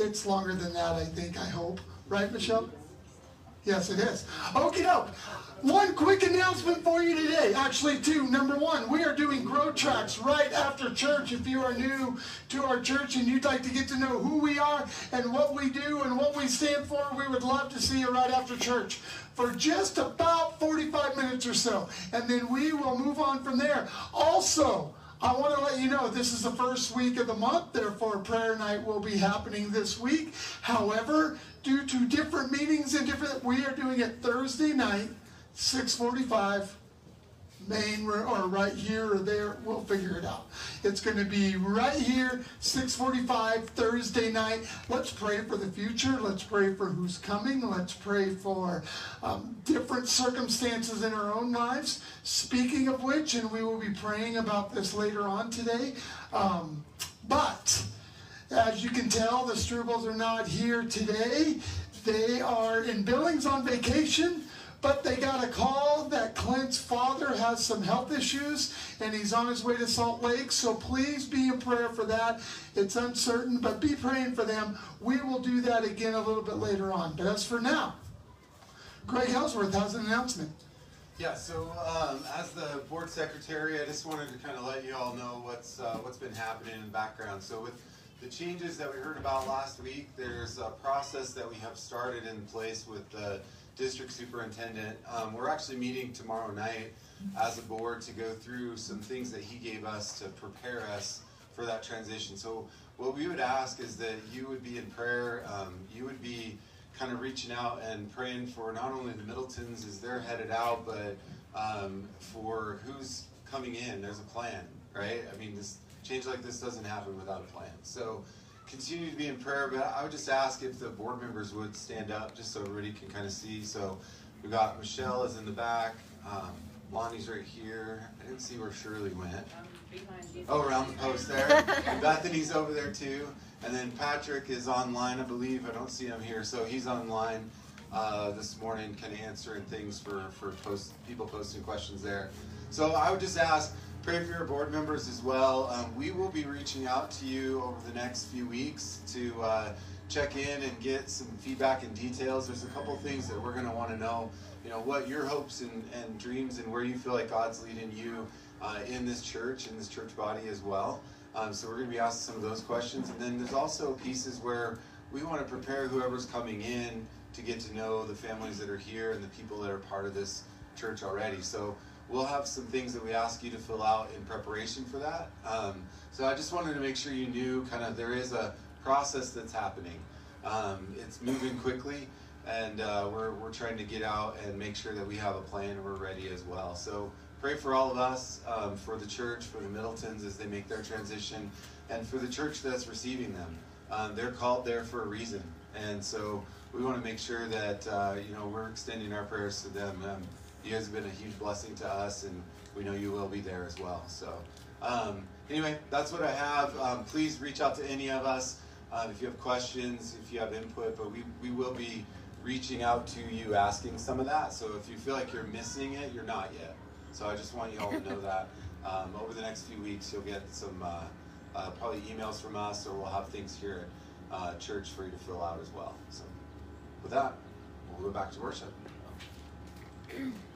it's longer than that, I think, I hope. Right, Michelle? Yes, it is. Okay, doke. One quick announcement for you today. Actually, two. Number one, we are doing Grow Tracks right after church. If you are new to our church and you'd like to get to know who we are and what we do and what we stand for, we would love to see you right after church for just about 45 minutes or so. And then we will move on from there. Also, I want to let you know this is the first week of the month, therefore prayer night will be happening this week. However, due to different meetings and different, we are doing it Thursday night, 6:45 main or right here or there. We'll figure it out. It's going to be right here, 6:45 Thursday night. Let's pray for the future. Let's pray for who's coming. Let's pray for um, different circumstances in our own lives. Speaking of which, and we will be praying about this later on today. Um, but as you can tell, the Strubles are not here today. They are in Billings on vacation, but they got a call that Clint's father has some health issues and he's on his way to Salt Lake. So please be in prayer for that. It's uncertain, but be praying for them. We will do that again a little bit later on. But as for now, Greg Ellsworth has an announcement. Yeah, so um, as the board secretary, I just wanted to kind of let you all know what's uh, what's been happening in the background. So with the changes that we heard about last week, there's a process that we have started in place with the district superintendent. Um, we're actually meeting tomorrow night as a board to go through some things that he gave us to prepare us for that transition. So what we would ask is that you would be in prayer, um, you would be kind of reaching out and praying for not only the Middletons as they're headed out, but um, for who's coming in. There's a plan, right? I mean, this change like this doesn't happen without a plan. So continue to be in prayer, but I would just ask if the board members would stand up just so everybody can kind of see. So we got Michelle is in the back, um, Lonnie's right here. I didn't see where Shirley went. Oh, around the post there. And Bethany's over there too. And then Patrick is online, I believe. I don't see him here, so he's online uh, this morning, kind of answering things for for post, people posting questions there. So I would just ask, pray for your board members as well. Um, we will be reaching out to you over the next few weeks to uh, check in and get some feedback and details. There's a couple things that we're going to want to know. You know what your hopes and, and dreams and where you feel like God's leading you uh, in this church, in this church body as well. Um, so we're going to be asking some of those questions. And then there's also pieces where we want to prepare whoever's coming in to get to know the families that are here and the people that are part of this church already. So we'll have some things that we ask you to fill out in preparation for that. Um, so I just wanted to make sure you knew kind of there is a process that's happening. Um, it's moving quickly, and uh, we're, we're trying to get out and make sure that we have a plan and we're ready as well. So pray for all of us, um, for the church, for the Middletons as they make their transition, and for the church that's receiving them. Um, they're called there for a reason, and so we want to make sure that uh, you know we're extending our prayers to them. You guys have been a huge blessing to us, and we know you will be there as well. So um, anyway, that's what I have. Um, please reach out to any of us uh, if you have questions, if you have input. But we we will be reaching out to you asking some of that. So if you feel like you're missing it, you're not yet. So I just want you all to know that. Um, over the next few weeks, you'll get some uh, uh, probably emails from us, or we'll have things here at uh, church for you to fill out as well. So with that, we'll go back to worship.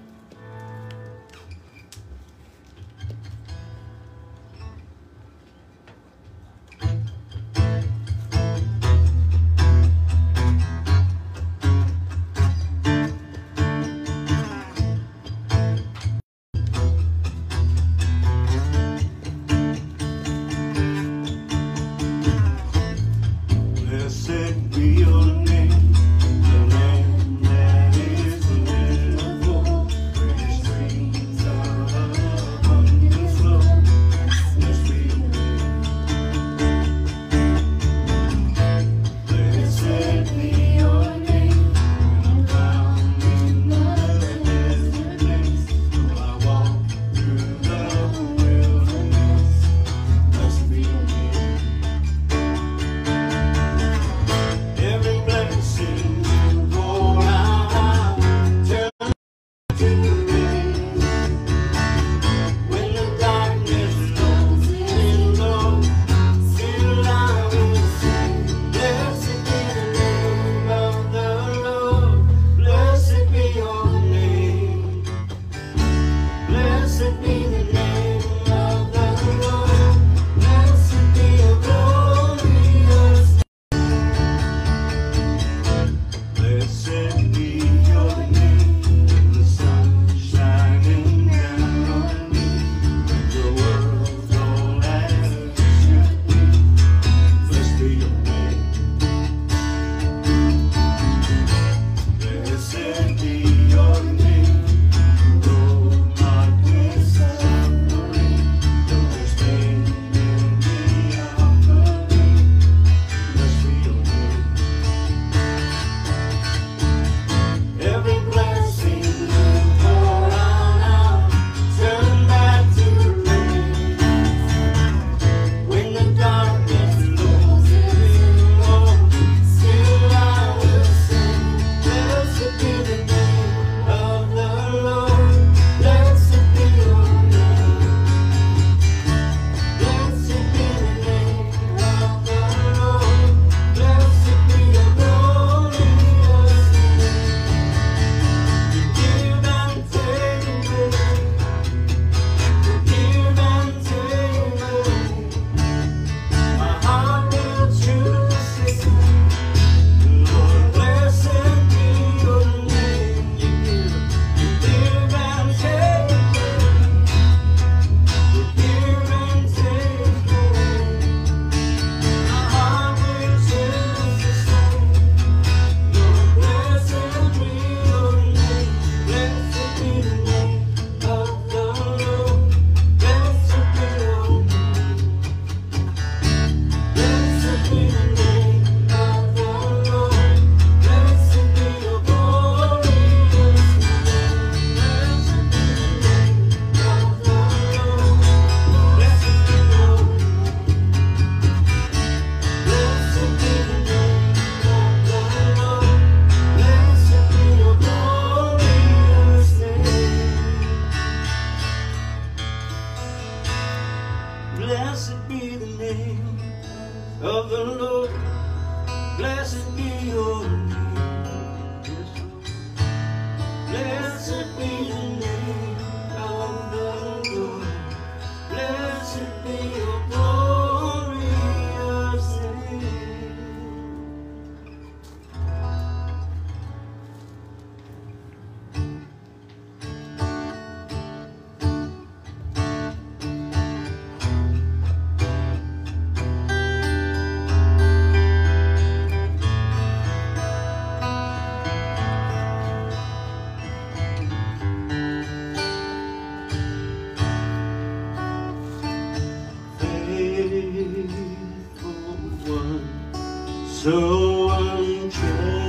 so unchanging.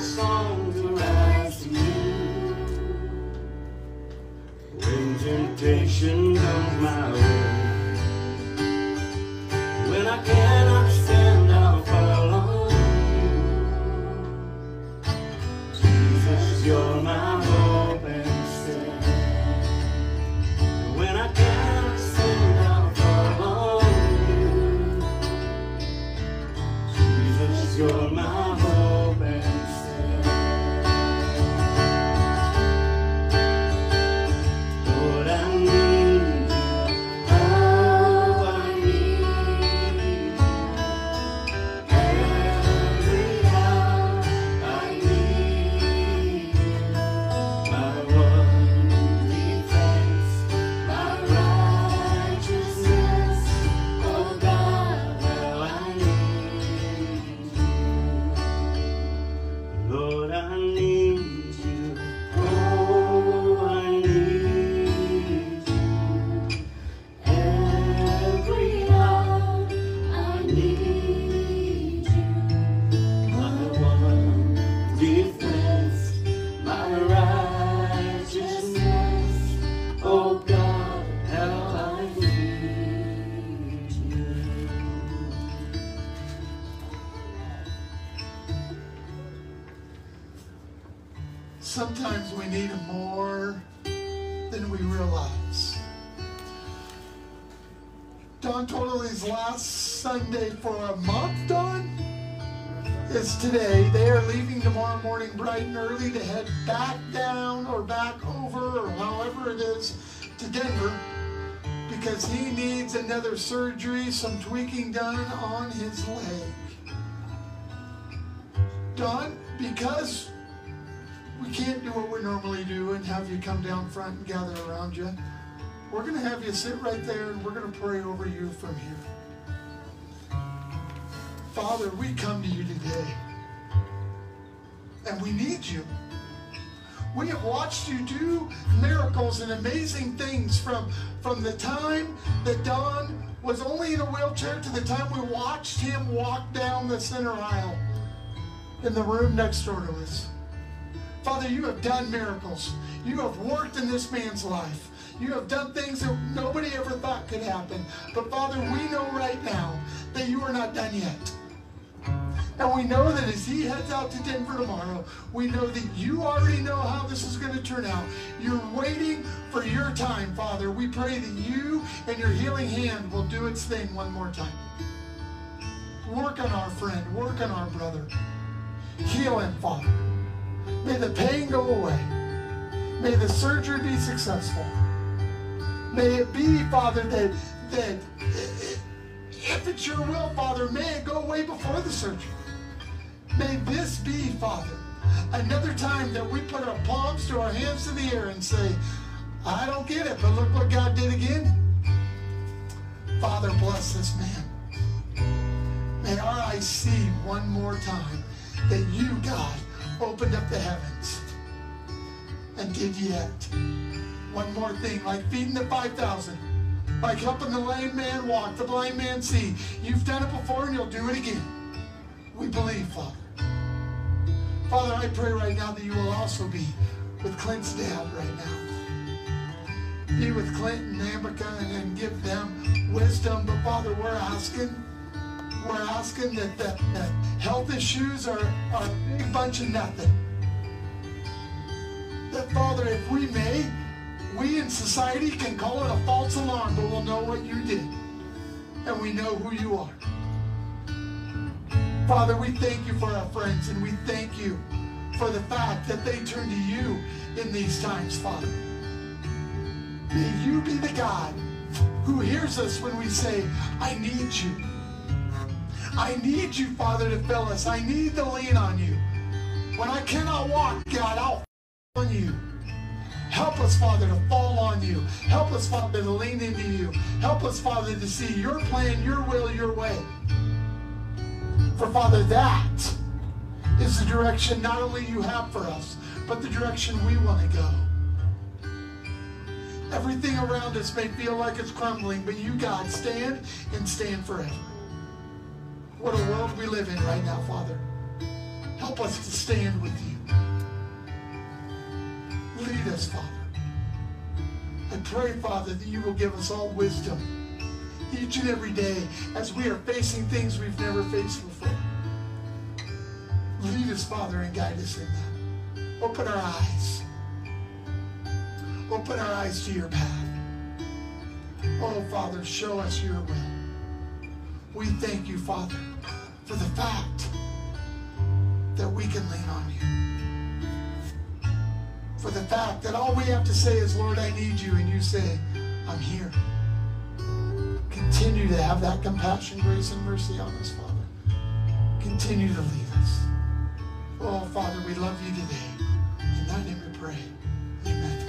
song. Don Totally,'s last Sunday for a month, Don, is today. They are leaving tomorrow morning bright and early to head back down or back over or however it is to Denver because he needs another surgery, some tweaking done on his leg. Don, because we can't do what we normally do and have you come down front and gather around you, we're going to have you sit right there and we're going to pray over you from here. Father, we come to you today and we need you. We have watched you do miracles and amazing things from, from the time that Don was only in a wheelchair to the time we watched him walk down the center aisle in the room next door to us. Father, you have done miracles. You have worked in this man's life. You have done things that nobody ever thought could happen. But Father, we know right now that you are not done yet. And we know that as he heads out to Denver tomorrow, we know that you already know how this is going to turn out. You're waiting for your time, Father. We pray that you and your healing hand will do its thing one more time. Work on our friend, work on our brother. Heal him, Father. May the pain go away. May the surgery be successful. May it be, Father, that, that if it's your will, Father, may it go away before the surgery. May this be, Father, another time that we put our palms to our hands to the air and say, I don't get it, but look what God did again. Father, bless this man. May our eyes see one more time that you, God, opened up the heavens and did yet one more thing, like feeding the 5,000, like helping the lame man walk, the blind man see. You've done it before and you'll do it again. We believe, Father. Father, I pray right now that you will also be with Clint's dad right now. Be with Clint and Amika and, and give them wisdom. But Father, we're asking we're asking that, that, that health issues are, are a big bunch of nothing. That, Father, if we may, we in society can call it a false alarm, but we'll know what you did. And we know who you are. Father, we thank you for our friends, and we thank you for the fact that they turn to you in these times, Father. May you be the God who hears us when we say, I need you. I need you, Father, to fill us. I need to lean on you. When I cannot walk, God, I'll on you. Help us, Father, to fall on you. Help us, Father, to lean into you. Help us, Father, to see your plan, your will, your way. For, Father, that is the direction not only you have for us, but the direction we want to go. Everything around us may feel like it's crumbling, but you, God, stand and stand forever. What a world we live in right now, Father. Help us to stand with you. Lead us, Father. I pray, Father, that you will give us all wisdom each and every day as we are facing things we've never faced before. Lead us, Father, and guide us in that. Open our eyes. Open our eyes to your path. Oh, Father, show us your will. We thank you, Father, for the fact that we can lean on you. For the fact that all we have to say is, Lord, I need you, and you say, I'm here. Continue to have that compassion, grace, and mercy on us, Father. Continue to lead us. Oh, Father, we love you today. In thy name we pray. Amen.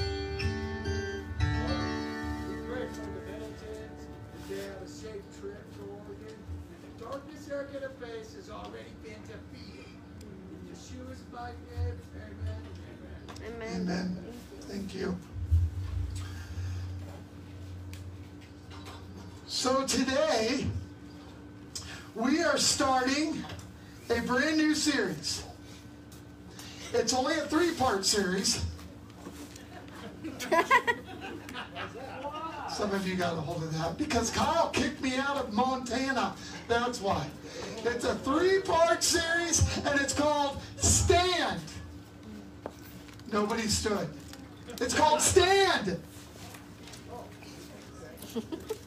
To darkness they're gonna face has already been defeated. Yeshua's mighty name, amen amen. Amen. Thank you. So today, we are starting a brand new series. It's only a three part series. Some of you got a hold of that because Kyle kicked me out of Montana. That's why. It's a three part series and it's called Stand. Nobody stood. It's called stand.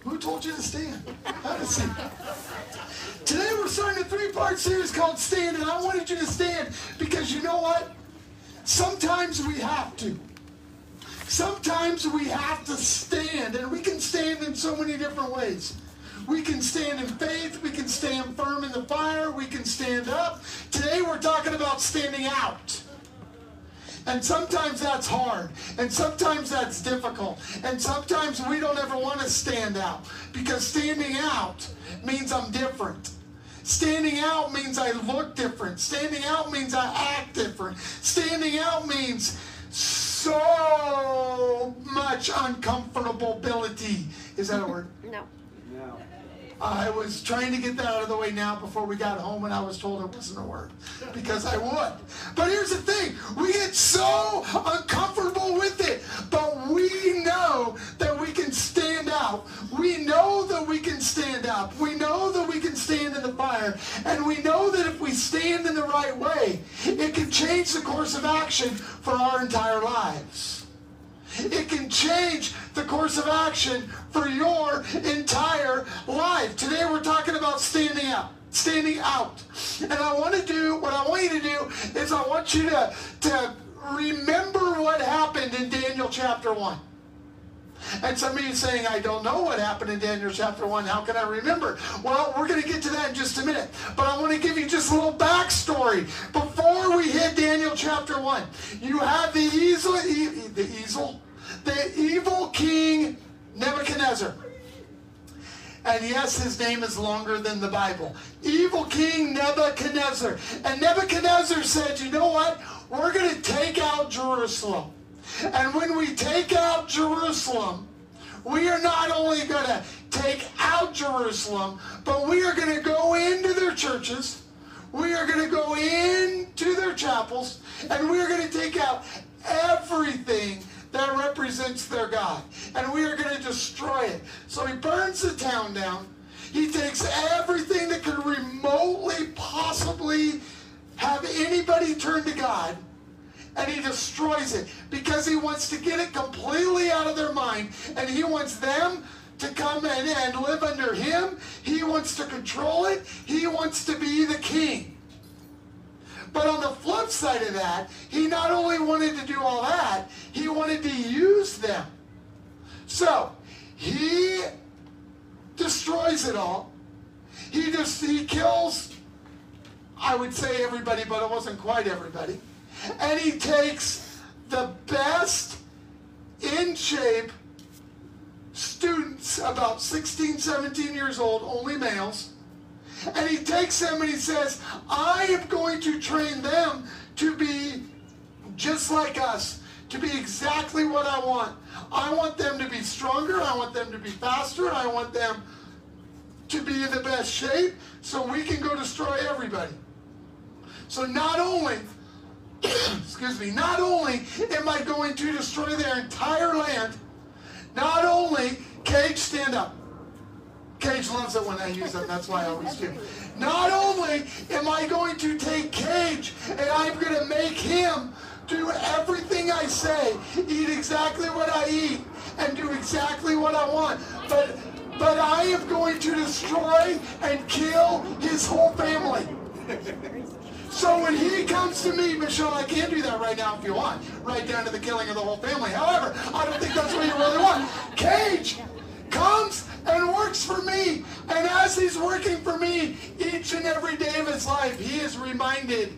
Who told you to stand? Have. Today we're starting a three-part series called Stand, and I wanted you to stand because you know what? Sometimes we have to. Sometimes we have to stand, and we can stand in so many different ways. We can stand in faith, we can stand firm in the fire, we can stand up. Today we're talking about standing out. And sometimes that's hard. And sometimes that's difficult. And sometimes we don't ever want to stand out. Because standing out means I'm different. Standing out means I look different. Standing out means I act different. Standing out means so much uncomfortability. Is that a word? No. No. I was trying to get that out of the way now before we got home and I was told it wasn't a word because I would. But here's the thing we get so uncomfortable with it, but we know that we can stand out. We know that we can stand up. We know that we can stand in the fire. And we know that if we stand in the right way, it can change the course of action for our entire lives. It can change the course of action for your entire life. Today we're talking about standing out. Standing out. And I want to do, what I want you to do is I want you to, to remember what happened in Daniel chapter 1. And some of you saying, I don't know what happened in Daniel chapter 1. How can I remember? Well, we're going to get to that in just a minute. But I want to give you just a little backstory before we hit Daniel chapter 1. You have the easel, e- the easel, the evil king Nebuchadnezzar. And yes, his name is longer than the Bible. Evil King Nebuchadnezzar. And Nebuchadnezzar said, you know what? We're going to take out Jerusalem. And when we take out Jerusalem, we are not only going to take out Jerusalem, but we are going to go into their churches. We are going to go into their chapels. And we are going to take out everything that represents their God. And we are going to destroy it. So he burns the town down. He takes everything that could remotely possibly have anybody turn to God and he destroys it because he wants to get it completely out of their mind and he wants them to come in and live under him. He wants to control it. He wants to be the king. But on the flip side of that, he not only wanted to do all that, he wanted to use them. So, he destroys it all. He just he kills I would say everybody, but it wasn't quite everybody. And he takes the best in shape students, about 16, 17 years old, only males, and he takes them and he says, I am going to train them to be just like us, to be exactly what I want. I want them to be stronger. I want them to be faster. I want them to be in the best shape so we can go destroy everybody. So not only, excuse me, not only am I going to destroy their entire land, not only, Cage, stand up. Cage loves it when I use them. That's why I always do. Not only am I going to take Cage and I'm going to make him do everything I say, eat exactly what I eat, and do exactly what I want, but but I am going to destroy and kill his whole family. So when he comes to me, Michelle, I can do that right now if you want, right down to the killing of the whole family. However, I don't think that's what you really want. Cage comes and works for me. And as he's working for me each and every day of his life, he is reminded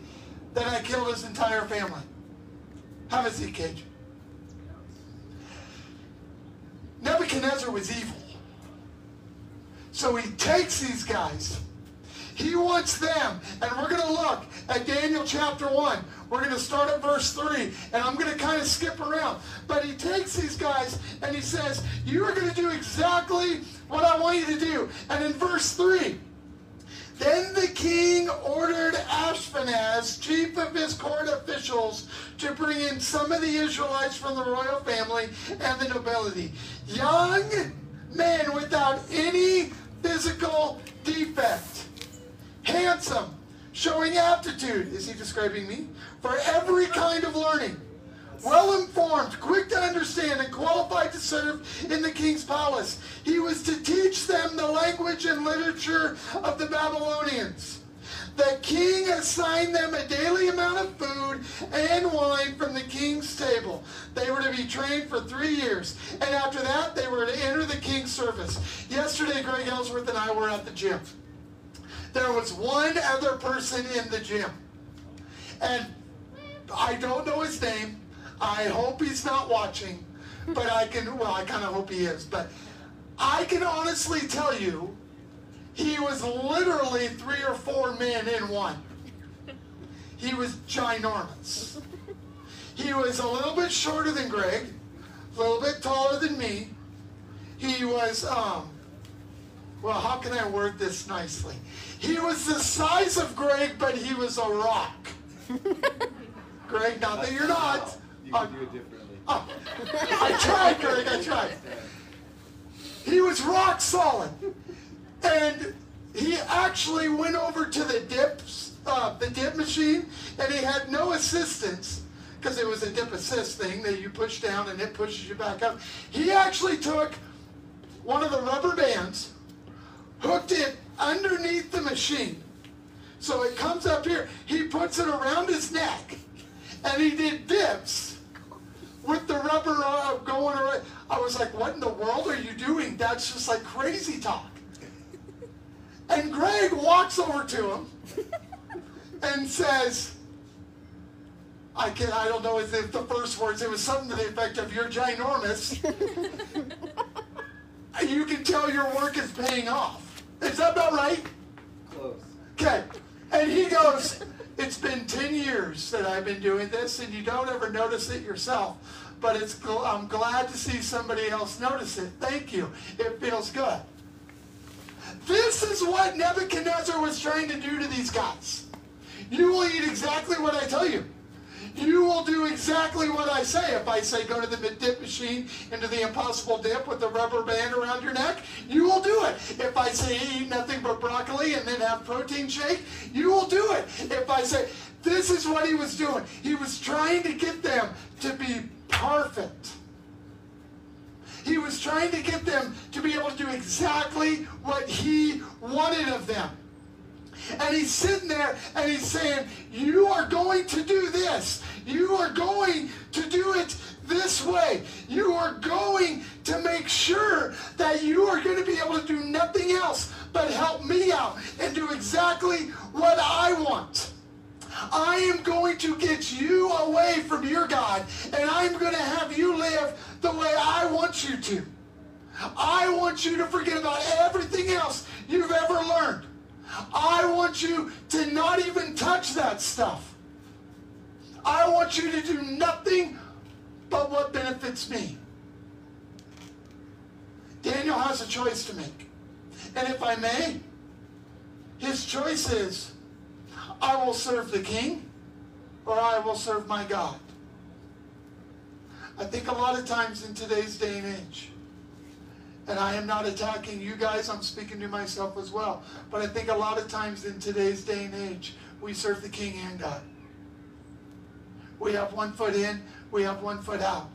that I killed his entire family. Have a seat, Cage. Nebuchadnezzar was evil. So he takes these guys. He wants them. And we're going to look at Daniel chapter 1. We're going to start at verse 3. And I'm going to kind of skip around. But he takes these guys and he says, You are going to do exactly what I want you to do. And in verse 3, then the king ordered Ashpenaz, chief of his court officials, to bring in some of the Israelites from the royal family and the nobility. Young men without any physical defect. Handsome, showing aptitude. Is he describing me? For every kind of learning. well informed, quick to understand, and qualified to serve in the king's palace. He was to teach them the language and literature of the Babylonians. The king assigned them a daily amount of food and wine from the king's table. They were to be trained for three years. And after that, they were to enter the king's service. Yesterday, Greg Ellsworth and I were at the gym. There was one other person in the gym. And I don't know his name. I hope he's not watching. But I can, well, I kind of hope he is. But I can honestly tell you he was literally three or four men in one. He was ginormous. He was a little bit shorter than Greg, a little bit taller than me. He was, um, well, how can I word this nicely? He was the size of Greg, but he was a rock. Greg, not that you're not. You can do it differently. Oh, I tried, Greg, I tried. He was rock solid. And he actually went over to the dips, uh, the dip machine, and he had no assistance because it was a dip assist thing that you push down and it pushes you back up. He actually took one of the rubber bands, hooked it underneath the machine. So it comes up here. He puts it around his neck, and he did dips with the rubber uh, going around. I was like, what in the world are you doing? That's just like crazy talk. And Greg walks over to him and says, I can I don't know if the the first words, it was something to the effect of you're ginormous. you can tell your work is paying off. Is that about right? Close. Okay. And he goes, It's been 10 years that I've been doing this, and you don't ever notice it yourself. But it's gl- I'm glad to see somebody else notice it. Thank you. It feels good. This is what Nebuchadnezzar was trying to do to these guys. You will eat exactly what I tell you. You will do exactly what I say. If I say go to the dip machine into the impossible dip with the rubber band around your neck, you will do it. If I say eat nothing but broccoli and then have protein shake, you will do it. If I say this is what he was doing, he was trying to get them to be perfect. He was trying to get them to be able to do exactly what he wanted of them. And he's sitting there and he's saying, You are going to do this. You are going to do it this way. You are going to make sure that you are going to be able to do nothing else but help me out and do exactly what I want. I am going to get you away from your God and I'm going to have you live the way I want you to. I want you to forget about everything else you've ever learned. I want you to not even touch that stuff. I want you to do nothing but what benefits me. Daniel has a choice to make. And if I may, his choice is I will serve the king or I will serve my God. I think a lot of times in today's day and age, and I am not attacking you guys, I'm speaking to myself as well. But I think a lot of times in today's day and age, we serve the King and God. We have one foot in, we have one foot out.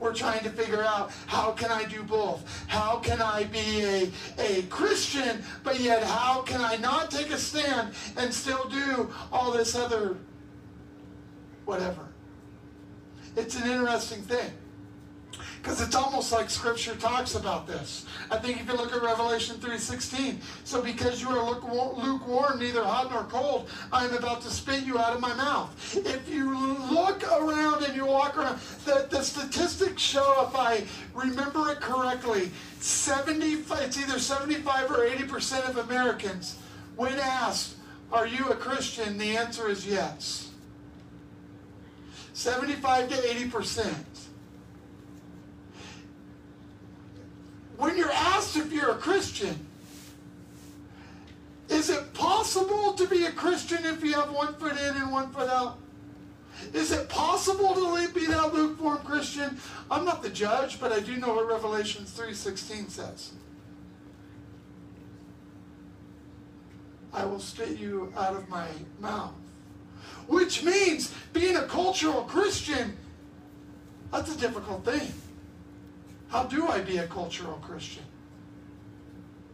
We're trying to figure out how can I do both? How can I be a, a Christian, but yet how can I not take a stand and still do all this other whatever? It's an interesting thing. Because it's almost like Scripture talks about this. I think if you look at Revelation 3.16, so because you are lukewarm, neither hot nor cold, I am about to spit you out of my mouth. If you look around and you walk around, the, the statistics show, if I remember it correctly, 70, it's either 75 or 80% of Americans, when asked, are you a Christian, the answer is yes. 75 to 80 percent. When you're asked if you're a Christian, is it possible to be a Christian if you have one foot in and one foot out? Is it possible to be that lukewarm Christian? I'm not the judge, but I do know what Revelation 3.16 says. I will spit you out of my mouth. Which means being a cultural Christian That's a difficult thing. How do I be a cultural Christian?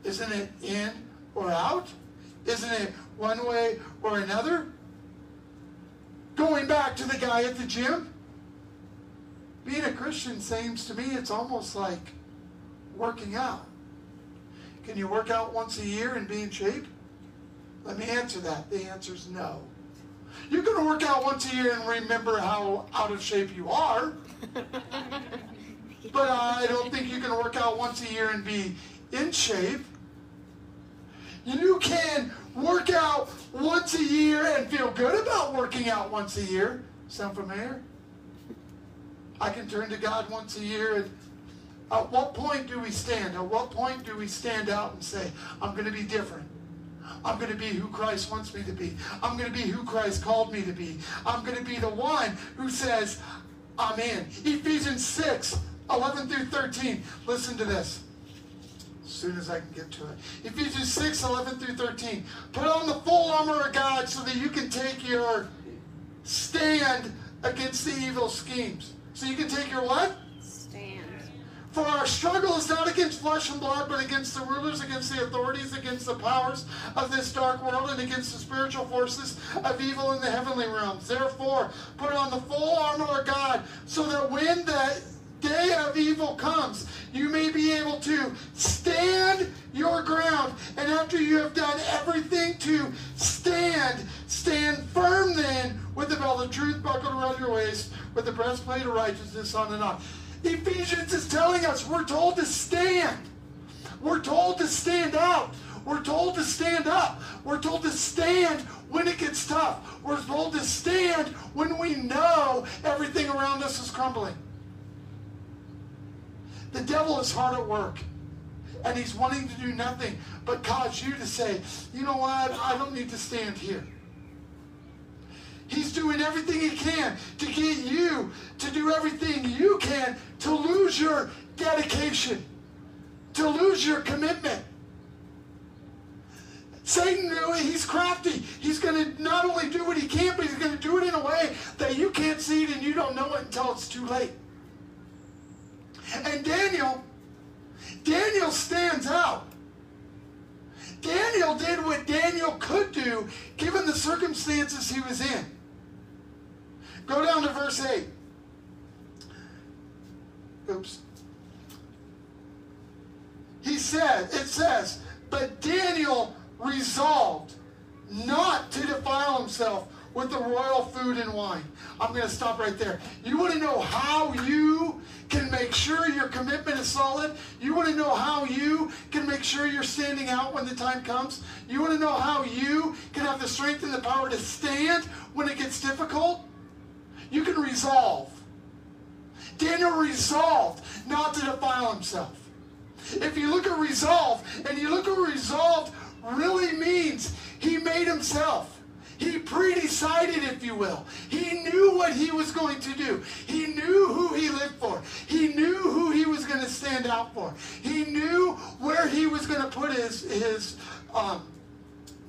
Isn't it in or out? Isn't it one way or another? Going back to the guy at the gym, being a Christian seems to me it's almost like working out. Can you work out once a year and be in shape? Let me answer that. The answer is no. You're going to work out once a year and remember how out of shape you are. but I don't think you can work out once a year and be in shape. You can work out once a year and feel good about working out once a year. Sound familiar? I can turn to God once a year and at what point do we stand? At what point do we stand out and say, I'm going to be different? I'm going to be who Christ wants me to be. I'm going to be who Christ called me to be. I'm going to be the one who says, I'm in. Ephesians 6, 11 through 13. Listen to this. As soon as I can get to it. Ephesians 6, 11 through 13. Put on the full armor of God so that you can take your stand against the evil schemes. So you can take your what? Stand. For our struggle is not against flesh and blood, but against the rulers, against the authorities, against the powers of this dark world, and against the spiritual forces of evil in the heavenly realms. Therefore, put on the full armor of God, so that when the evil comes, you may be able to stand your ground. And after you have done everything to stand, stand firm then with the belt of truth buckled around your waist, with the breastplate of righteousness on and on. Ephesians is telling us we're told to stand. We're told to stand out. We're told to stand up. We're told to stand when it gets tough. We're told to stand when we know everything around us is crumbling. The devil is hard at work. And he's wanting to do nothing but cause you to say, you know what, I don't need to stand here. He's doing everything he can to get you to do everything you can to lose your dedication, to lose your commitment. Satan, he's crafty. He's going to not only do what he can, but he's going to do it in a way that you can't see it and you don't know it until it's too late. And Daniel, Daniel stands out. Daniel did what Daniel could do given the circumstances he was in. Go down to verse 8. Oops. He said, it says, but Daniel resolved not to defile himself with the royal food and wine. I'm going to stop right there. You want to know how you can make sure your commitment is solid? You want to know how you can make sure you're standing out when the time comes? You want to know how you can have the strength and the power to stand when it gets difficult? You can resolve. Daniel resolved not to defile himself. If you look at resolve, and you look at resolve really means he made himself. He pre-decided, if you will. He knew what he was going to do. He knew who he lived for. He knew who he was going to stand out for. He knew where he was going to put his, his um,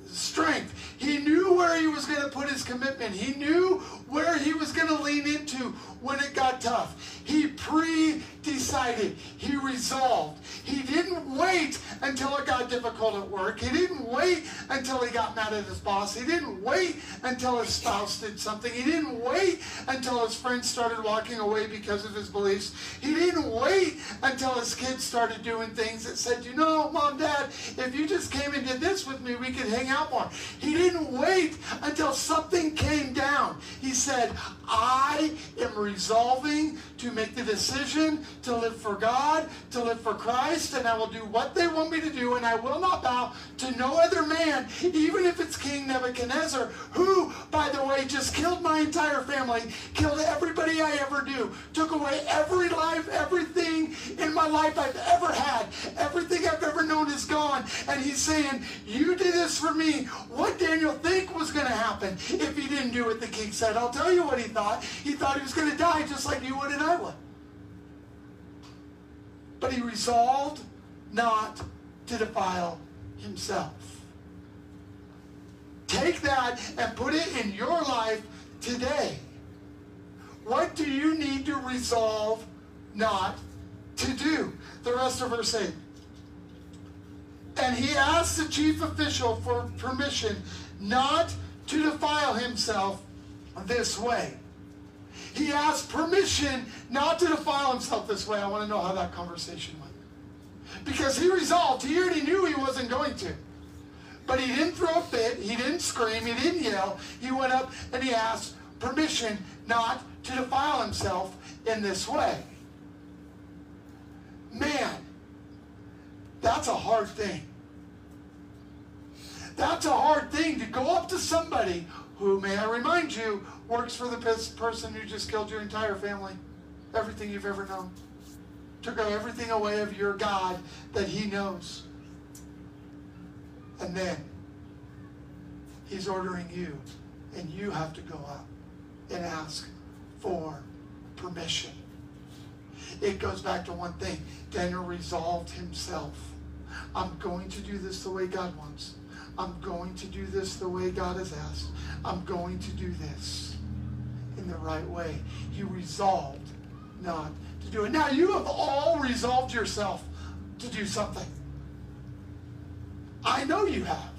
strength. He knew where he was going to put his commitment. He knew where he was going to lean into when it got tough. He pre-decided. He resolved. He didn't wait until it got difficult at work. He didn't wait until he got mad at his boss. He didn't wait until his spouse did something. He didn't wait until his friends started walking away because of his beliefs. He didn't wait until his kids started doing things that said, you know, mom, dad, if you just came and did this with me, we could hang out more. He didn't wait until something came down. He said, I am resolving to make the decision to live for God, to live for Christ, and I will do what they want me to do, and I will not bow to no other man, even if it's King Nebuchadnezzar, who, by the way, just killed my entire family, killed everybody I ever knew, took away every life, everything in my life I've ever had, everything I've ever known is gone. And he's saying, you did this for me. What Daniel think was going to happen if he didn't do what the king said? I'll tell you what he thought. He thought he was going to die just like you would and I would. But he resolved not to defile himself. Take that and put it in your life today. What do you need to resolve not to do? The rest of verse 8. And he asked the chief official for permission not to defile himself this way. He asked permission not to defile himself this way. I want to know how that conversation went. Because he resolved, he already knew he wasn't going to. But he didn't throw a fit, he didn't scream, he didn't yell. He went up and he asked permission not to defile himself in this way. Man, that's a hard thing. That's a hard thing to go up to somebody who, may I remind you, works for the person who just killed your entire family, everything you've ever known. Took everything away of your God that he knows. And then he's ordering you, and you have to go up and ask for permission. It goes back to one thing Daniel resolved himself. I'm going to do this the way God wants. I'm going to do this the way God has asked. I'm going to do this in the right way. You resolved not to do it. Now, you have all resolved yourself to do something. I know you have.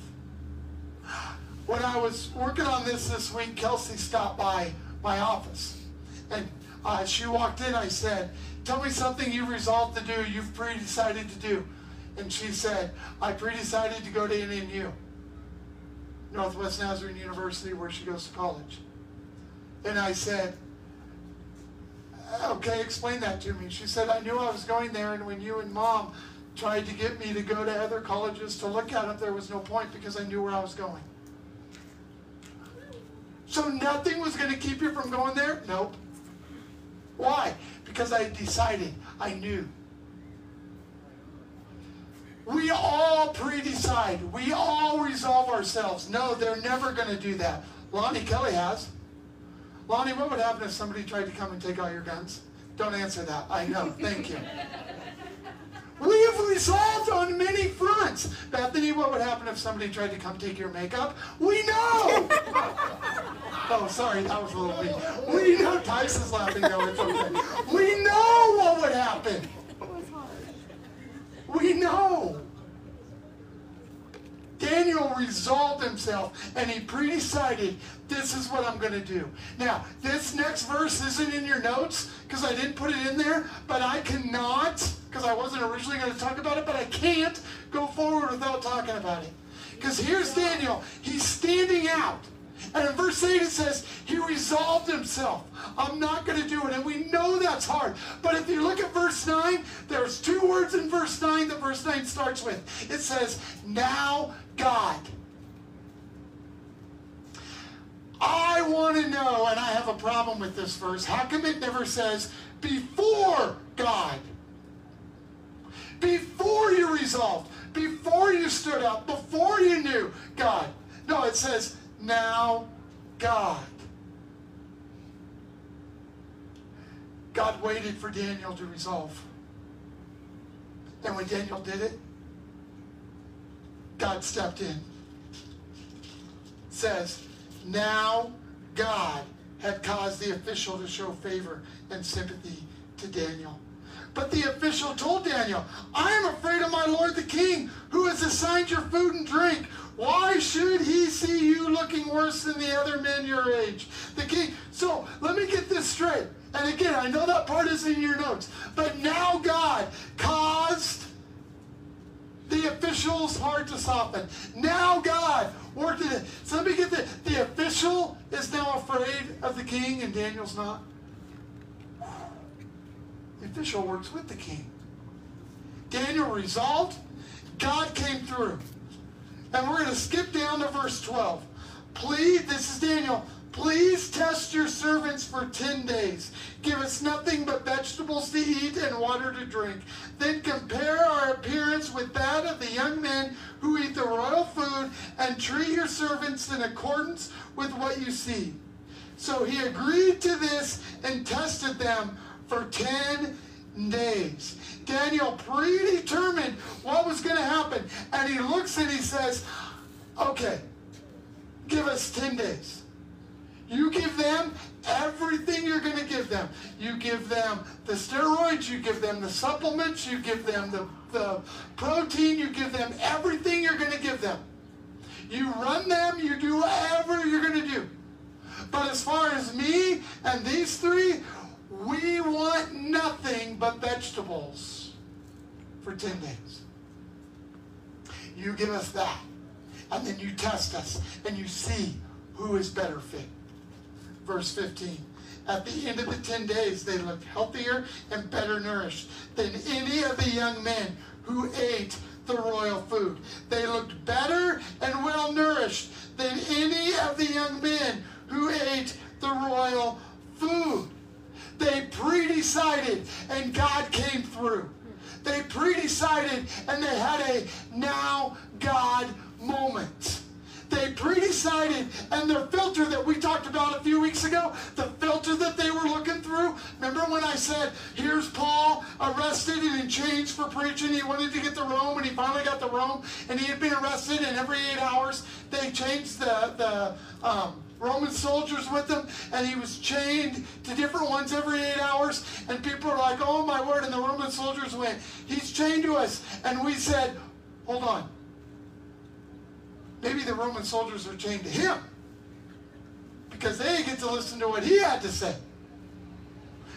When I was working on this this week, Kelsey stopped by my office. And uh, she walked in, I said, Tell me something you've resolved to do, you've pre-decided to do. And she said, I pre-decided to go to NNU. Northwest Nazarene University where she goes to college. And I said, okay, explain that to me. She said, I knew I was going there, and when you and mom tried to get me to go to other colleges to look at them, there was no point because I knew where I was going. So nothing was going to keep you from going there? Nope. Why? Because I decided, I knew. We all pre-decide. We all resolve ourselves. No, they're never going to do that. Lonnie Kelly has. Lonnie, what would happen if somebody tried to come and take all your guns? Don't answer that. I know. Thank you. We have resolved on many fronts. Bethany, what would happen if somebody tried to come take your makeup? We know. oh, sorry, that was a little weak. We know. Tyson's laughing though. It's okay. We know what would happen. We know. Daniel resolved himself and he pre-decided this is what I'm going to do. Now, this next verse isn't in your notes because I didn't put it in there, but I cannot, because I wasn't originally going to talk about it, but I can't go forward without talking about it. Because here's Daniel. He's standing out. And in verse 8 it says, he resolved himself. I'm not going to do it. And we know that's hard. But if you look at verse 9, there's two words in verse 9 that verse 9 starts with. It says, now God. I want to know, and I have a problem with this verse, how come it never says before God? Before you resolved, before you stood up, before you knew God. No, it says now God. God waited for Daniel to resolve. And when Daniel did it, God stepped in. Says, now God had caused the official to show favor and sympathy to Daniel. But the official told Daniel, I am afraid of my lord the king, who has assigned your food and drink. Why should he see you looking worse than the other men your age? The king. So let me get this straight. And again, I know that part is in your notes. But now God caused the official's heart to soften. Now God worked in it. So let me get the the official is now afraid of the king and Daniel's not. The official works with the king. Daniel resolved. God came through. And we're going to skip down to verse 12. Please, this is Daniel. Please test your servants for 10 days. Give us nothing but vegetables to eat and water to drink. Then compare our appearance with that of the young men who eat the royal food and treat your servants in accordance with what you see. So he agreed to this and tested them for 10 days. Daniel predetermined what was going to happen. And he looks and he says, okay, give us 10 days. You give them everything you're going to give them. You give them the steroids, you give them the supplements, you give them the, the protein, you give them everything you're going to give them. You run them, you do whatever you're going to do. But as far as me and these three, we want nothing but vegetables for 10 days. You give us that, and then you test us, and you see who is better fit. Verse 15. At the end of the 10 days, they looked healthier and better nourished than any of the young men who ate the royal food. They looked better and well nourished than any of the young men who ate the royal food. They pre-decided and God came through. They pre-decided and they had a now God moment. They pre-decided and their filter that we talked about a few weeks ago, the filter that they were looking through. Remember when I said, here's Paul arrested and in chains for preaching. He wanted to get to Rome and he finally got to Rome and he had been arrested and every eight hours they changed the, the um, Roman soldiers with him, and he was chained to different ones every eight hours. And people were like, oh my word. And the Roman soldiers went, he's chained to us. And we said, hold on. Maybe the Roman soldiers are chained to him because they get to listen to what he had to say.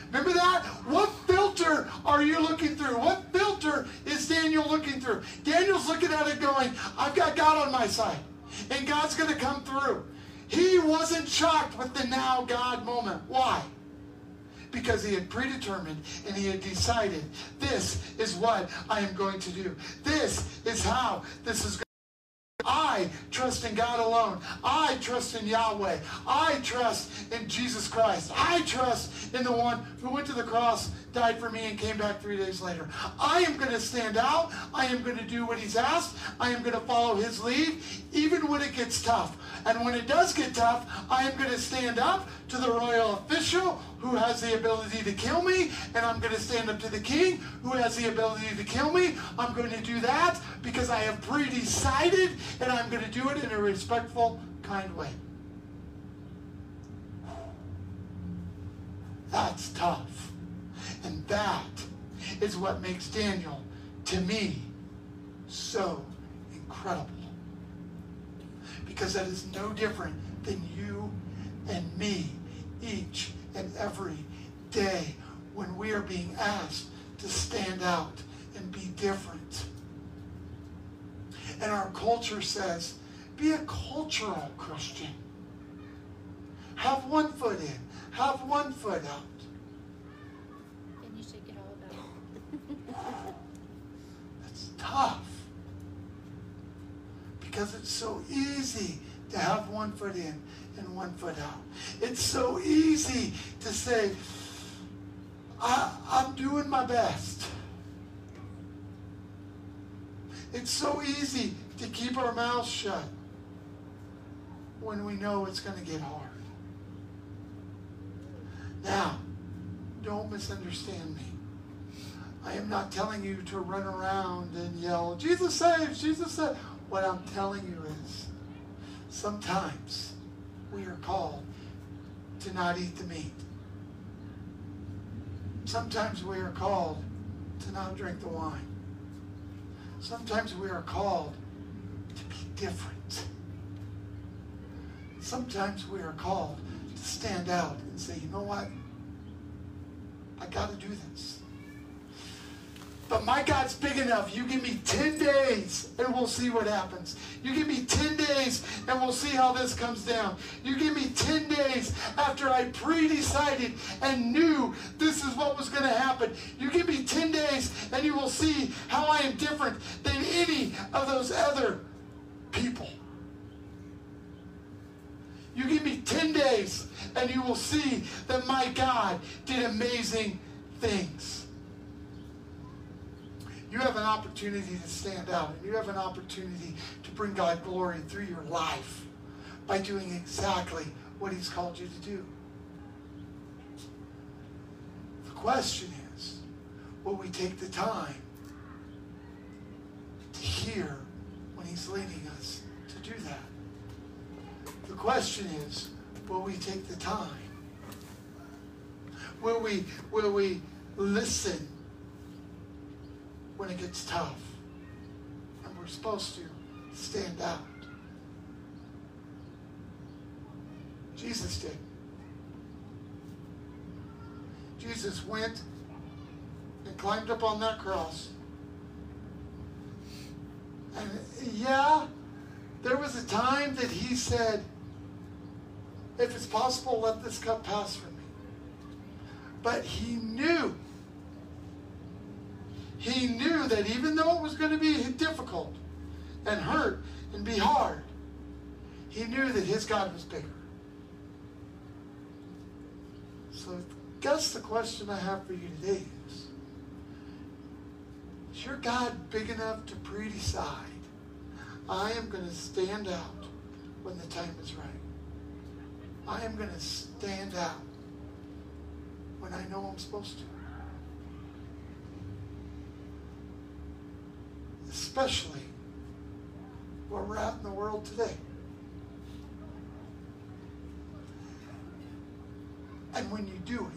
Remember that? What filter are you looking through? What filter is Daniel looking through? Daniel's looking at it going, I've got God on my side, and God's going to come through. He wasn't shocked with the now God moment. Why? Because he had predetermined and he had decided this is what I am going to do. This is how this is going I trust in God alone. I trust in Yahweh. I trust in Jesus Christ. I trust in the one who went to the cross, died for me, and came back three days later. I am going to stand out. I am going to do what he's asked. I am going to follow his lead, even when it gets tough. And when it does get tough, I am going to stand up to the royal official who has the ability to kill me, and I'm going to stand up to the king who has the ability to kill me. I'm going to do that because I have pre-decided, and I'm going to do it in a respectful, kind way. That's tough. And that is what makes Daniel, to me, so incredible because that is no different than you and me each and every day when we are being asked to stand out and be different. And our culture says, be a cultural Christian. Have one foot in, have one foot out. And you should get all about it. That's tough. Because it's so easy to have one foot in and one foot out. It's so easy to say, I, I'm doing my best. It's so easy to keep our mouths shut when we know it's going to get hard. Now, don't misunderstand me. I am not telling you to run around and yell, Jesus saves, Jesus saves. What I'm telling you is sometimes we are called to not eat the meat. Sometimes we are called to not drink the wine. Sometimes we are called to be different. Sometimes we are called to stand out and say, you know what? I got to do this. But my God's big enough. You give me 10 days and we'll see what happens. You give me 10 days and we'll see how this comes down. You give me 10 days after I pre-decided and knew this is what was going to happen. You give me 10 days and you will see how I am different than any of those other people. You give me 10 days and you will see that my God did amazing things. You have an opportunity to stand out, and you have an opportunity to bring God glory through your life by doing exactly what He's called you to do. The question is will we take the time to hear when He's leading us to do that? The question is will we take the time? Will we, will we listen when it gets tough? And we're supposed to stand out. Jesus did. Jesus went and climbed up on that cross. And yeah, there was a time that he said, if it's possible, let this cup pass from me. But he knew, he knew that even though it was going to be difficult and hurt and be hard, he knew that his God was bigger. So I guess the question I have for you today is, is your God big enough to pre-decide, I am going to stand out when the time is right? I am going to stand out when I know I'm supposed to. Especially where we're at in the world today. And when you do it,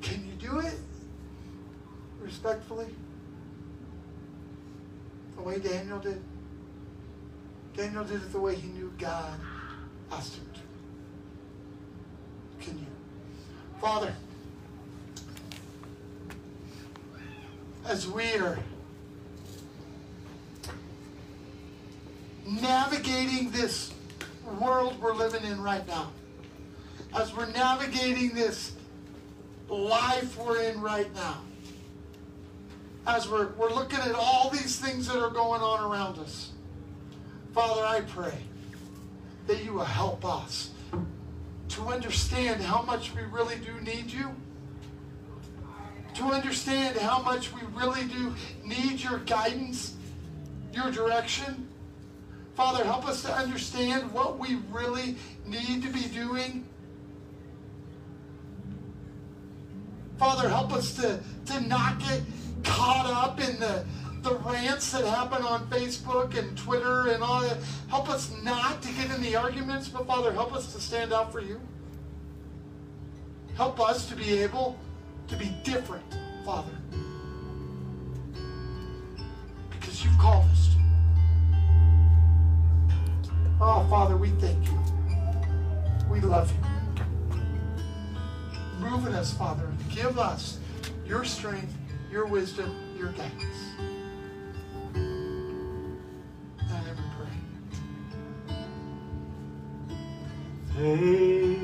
can you do it respectfully? The way Daniel did? Daniel did it the way he knew God asked him to. Can you? Father, as we are navigating this world we're living in right now, as we're navigating this life we're in right now, as we're, we're looking at all these things that are going on around us, Father, I pray that you will help us to understand how much we really do need you, to understand how much we really do need your guidance, your direction. Father, help us to understand what we really need to be doing. Father, help us to, to not get caught up in the, the rants that happen on Facebook and Twitter and all that. Help us not to get in the arguments, but Father, help us to stand out for you. Help us to be able to be different, Father. Because you've called us. Oh, Father, we thank you. We love you. Move in us, Father. Give us your strength, your wisdom, your guidance. And I pray. Take